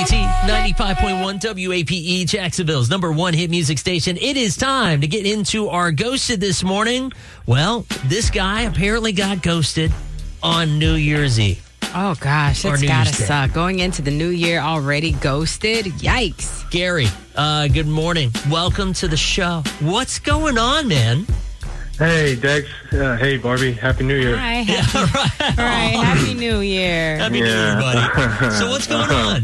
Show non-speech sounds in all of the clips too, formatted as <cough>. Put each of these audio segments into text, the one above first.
Barbie T, 95.1 WAPE, E, Jacksonville's number one hit music station. It is time to get into our ghosted this morning. Well, this guy apparently got ghosted on New Year's Eve. Oh gosh, Or that's New gotta Year's Day. suck. Going into the new year already ghosted. Yikes. Gary, uh, good morning. Welcome to the show. What's going on, man? Hey, Dex. Uh, hey, Barbie. Happy New Year. Hi. <laughs> Happy, all right. Happy New Year. Happy New Year, buddy. So what's going <laughs> on?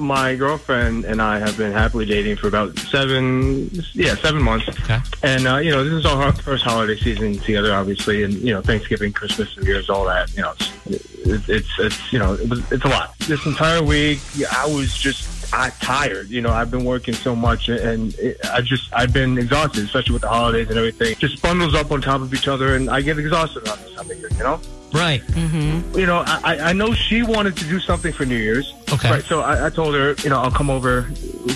My girlfriend and I have been happily dating for about seven, yeah, seven months. Okay. And uh, you know, this is our first holiday season together, obviously, and you know, Thanksgiving, Christmas, New Year's, all that. You know, it's it's, it's, it's you know, it was, it's a lot. This entire week, I was just I tired. You know, I've been working so much, and it, I just I've been exhausted, especially with the holidays and everything. Just bundles up on top of each other, and I get exhausted on this time of year. You know. Right. you know, I, I- I know she wanted to do something for New Year's. Okay. Right. So I, I told her, you know, I'll come over.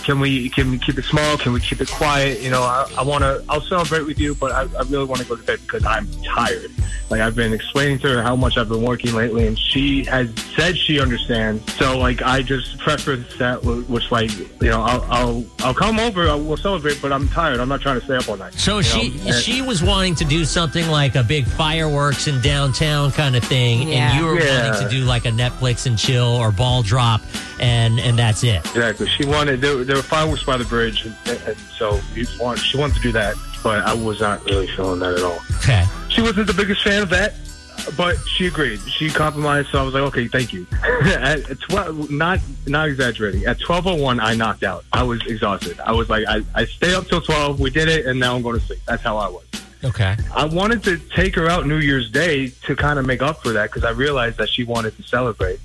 Can we can we keep it small? Can we keep it quiet? You know, I, I want to. I'll celebrate with you, but I, I really want to go to bed because I'm tired. Like I've been explaining to her how much I've been working lately, and she has said she understands. So like I just preference that, which like you know, I'll I'll, I'll come over. I will celebrate, but I'm tired. I'm not trying to stay up all night. So she know? And- she was wanting to do something like a big fireworks in downtown kind of thing, and you were Yeah. wanting to do like a Netflix and chill or ball drop, and and that's it. Exactly. She wanted there, there were fireworks by the bridge, and, and so want, she wanted to do that, but I was not really feeling that at all. Okay. She wasn't the biggest fan of that, but she agreed. She compromised, so I was like, okay, thank you. <laughs> at at 12, not not exaggerating. At twelve oh one, I knocked out. I was exhausted. I was like, I, I stayed up till twelve. We did it, and now I'm going to sleep. That's how I was. Okay. I wanted to take her out New Year's Day to kind of make up for that because I realized that she wanted to celebrate.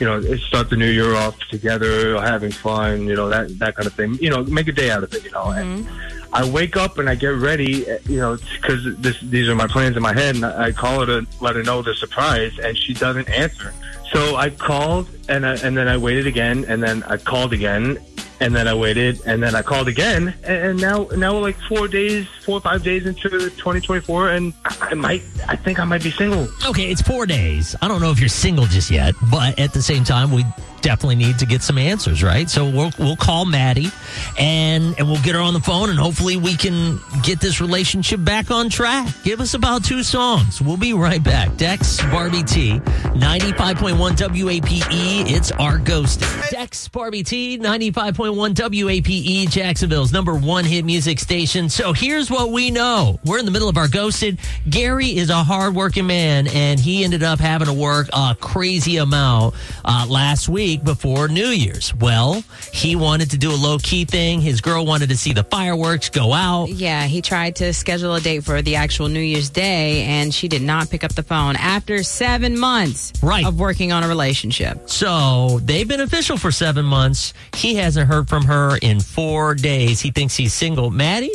You know, start the new year off together, having fun, you know, that that kind of thing. You know, make a day out of it, you know. And mm-hmm. I wake up and I get ready, you know, because these are my plans in my head, and I call her to let her know the surprise, and she doesn't answer. So I called, and I, and then I waited again, and then I called again, and then I waited, and then I called again, and, now now we're like four days, four or five days into 2024, and I, I might, I think I might be single. Okay, it's four days. I don't know if you're single just yet, but at the same time, we definitely need to get some answers, right? So we'll we'll call Maddie, and and we'll get her on the phone, and hopefully we can get this relationship back on track. Give us about two songs. We'll be right back. Dex Barbie T, ninety five point one WAPE. It's our ghost. Dex Barbie T, ninety five point one WAPE. Jacksonville's number one hit music station. So here's what we know. We're in the middle of our ghosted. Gary is a hardworking man, and he ended up having to work a crazy amount uh, last week before New Year's. Well, he wanted to do a low key thing. His girl wanted to see the fireworks go out. Yeah, he tried to schedule a date for the actual New Year's Day, and she did not pick up the phone after seven months Right. of working on a relationship. So they've been official for seven months. He hasn't heard from her in four days. He thinks he's single. Maddie,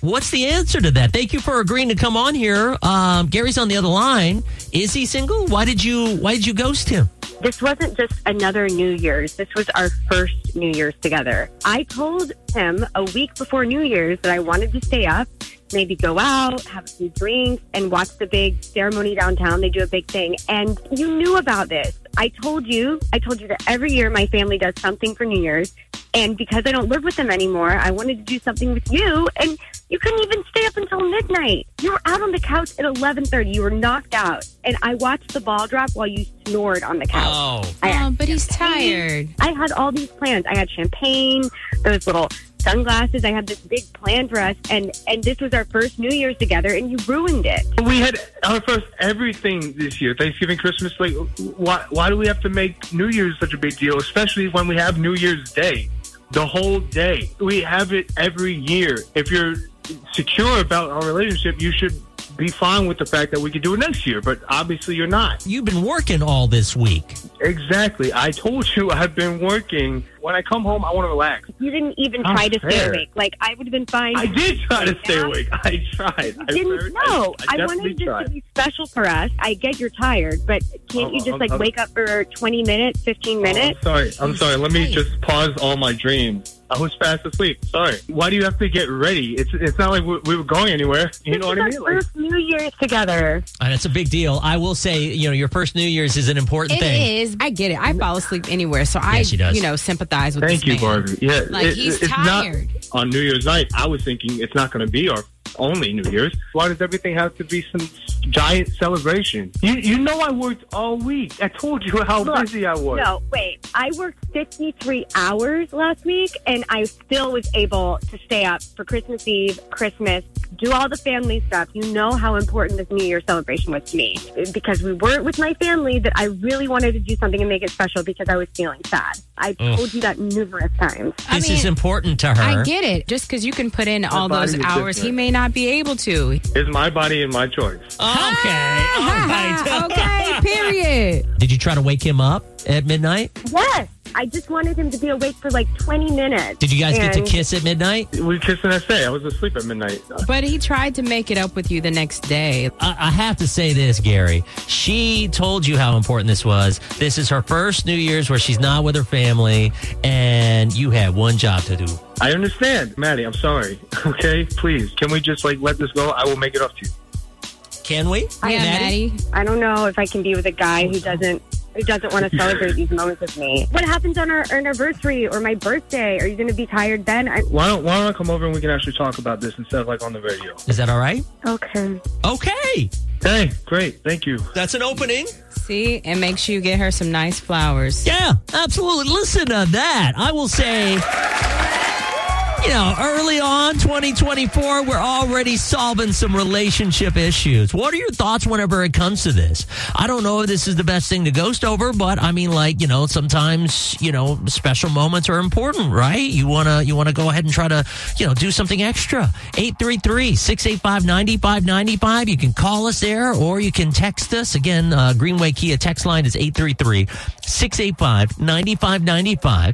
what's the answer to that? Thank you for agreeing to come on here. Um, Gary's on the other line. Is he single? Why did you Why did you ghost him? This wasn't just another New Year's. This was our first New Year's together. I told him a week before New Year's that I wanted to stay up, maybe go out, have a few drinks, and watch the big ceremony downtown. They do a big thing. And you knew about this. I told you, I told you that every year my family does something for New Year's. And because I don't live with them anymore, I wanted to do something with you. And you couldn't even stay up until midnight. You were out on the couch at 11:30. You were knocked out, and I watched the ball drop while you snored on the couch. Oh, I Oh, but he's tired. I had all these plans. I had champagne, those little sunglasses. I had this big plan for us, and and this was our first New Year's together, and you ruined it. We had our first everything this year, Thanksgiving, Christmas. Like, why why do we have to make New Year's such a big deal, especially when we have New Year's Day, the whole day? We have it every year. If you're secure about our relationship, you should be fine with the fact that we could do it next year. But obviously, you're not. you've been working all this week. Exactly. I told you I've been working. When I come home, I want to relax. You didn't even How try to stay awake. Like I would have been fine. I did try to stay Yeah. awake. I tried. I Didn't very- know. I, I, definitely wanted this tried. to be special for us. I get you're tired, but can't Oh, you just oh, like oh. wake up for 20 minutes, 15 Oh, minutes? I'm sorry. I'm sorry. Let me just pause all my dreams. I was fast asleep. Sorry. Why do you have to get ready? It's it's not like we, we were going anywhere. You know what I This is mean? our Like, first New Year's together. Uh, and it's a big deal. I will say, you know, your first New Year's is an important It thing. is. I get it. I fall asleep anywhere, so I, she does. you know, sympathize with. thank this you, man. Barbie. Yeah, Like, it- he's it's tired. not on New Year's night. I was thinking it's not going to be our only New Year's. Why does everything have to be some giant celebration? You you know I worked all week. I told you how Look, busy I was. No, wait. I worked 53 hours last week, and I still was able to stay up for Christmas Eve, Christmas, do all the family stuff. You know how important this New Year celebration was to me because we weren't with my family. That I really wanted to do something and make it special because I was feeling sad. I told you that numerous times. I This mean, is important to her. I get it. Just because you can put in all those is hours, he may not be able to. It's my body and my choice. <laughs> Okay. <laughs> All right. okay. Period. Did you try to wake him up at midnight? Yes, I just wanted him to be awake for like 20 minutes. Did you guys get to kiss at midnight? We kissed the next day. I was asleep at midnight. But he tried to make it up with you the next day. I, I have to say this, Gary. She told you how important this was. This is her first New Year's where she's not with her family, and you had one job to do. I understand, Maddie. I'm sorry. <laughs> Okay, please, can we just like let this go? I will make it up to you. Can we? Yeah, Maddie. I don't know if I can be with a guy who doesn't who doesn't want to celebrate these moments with me. What happens on our anniversary or my birthday? Are you going to be tired then? I, Why don't Why don't I come over and we can actually talk about this instead of like on the radio? Is that all right? okay. Okay. Hey, great, thank you. That's an opening. See, and make sure you get her some nice flowers. Yeah, absolutely. Listen to that. I will say, you know, early on 2024, we're already solving some relationship issues. What are your thoughts whenever it comes to this? I don't know if this is the best thing to ghost over, but I mean, like, you know, sometimes, you know, special moments are important, right? You want to, you want to go ahead and try to, you know, do something extra. 833-685-9595. You can call us there or you can text us. Again, uh, Greenway Kia text line is 833 685 9595.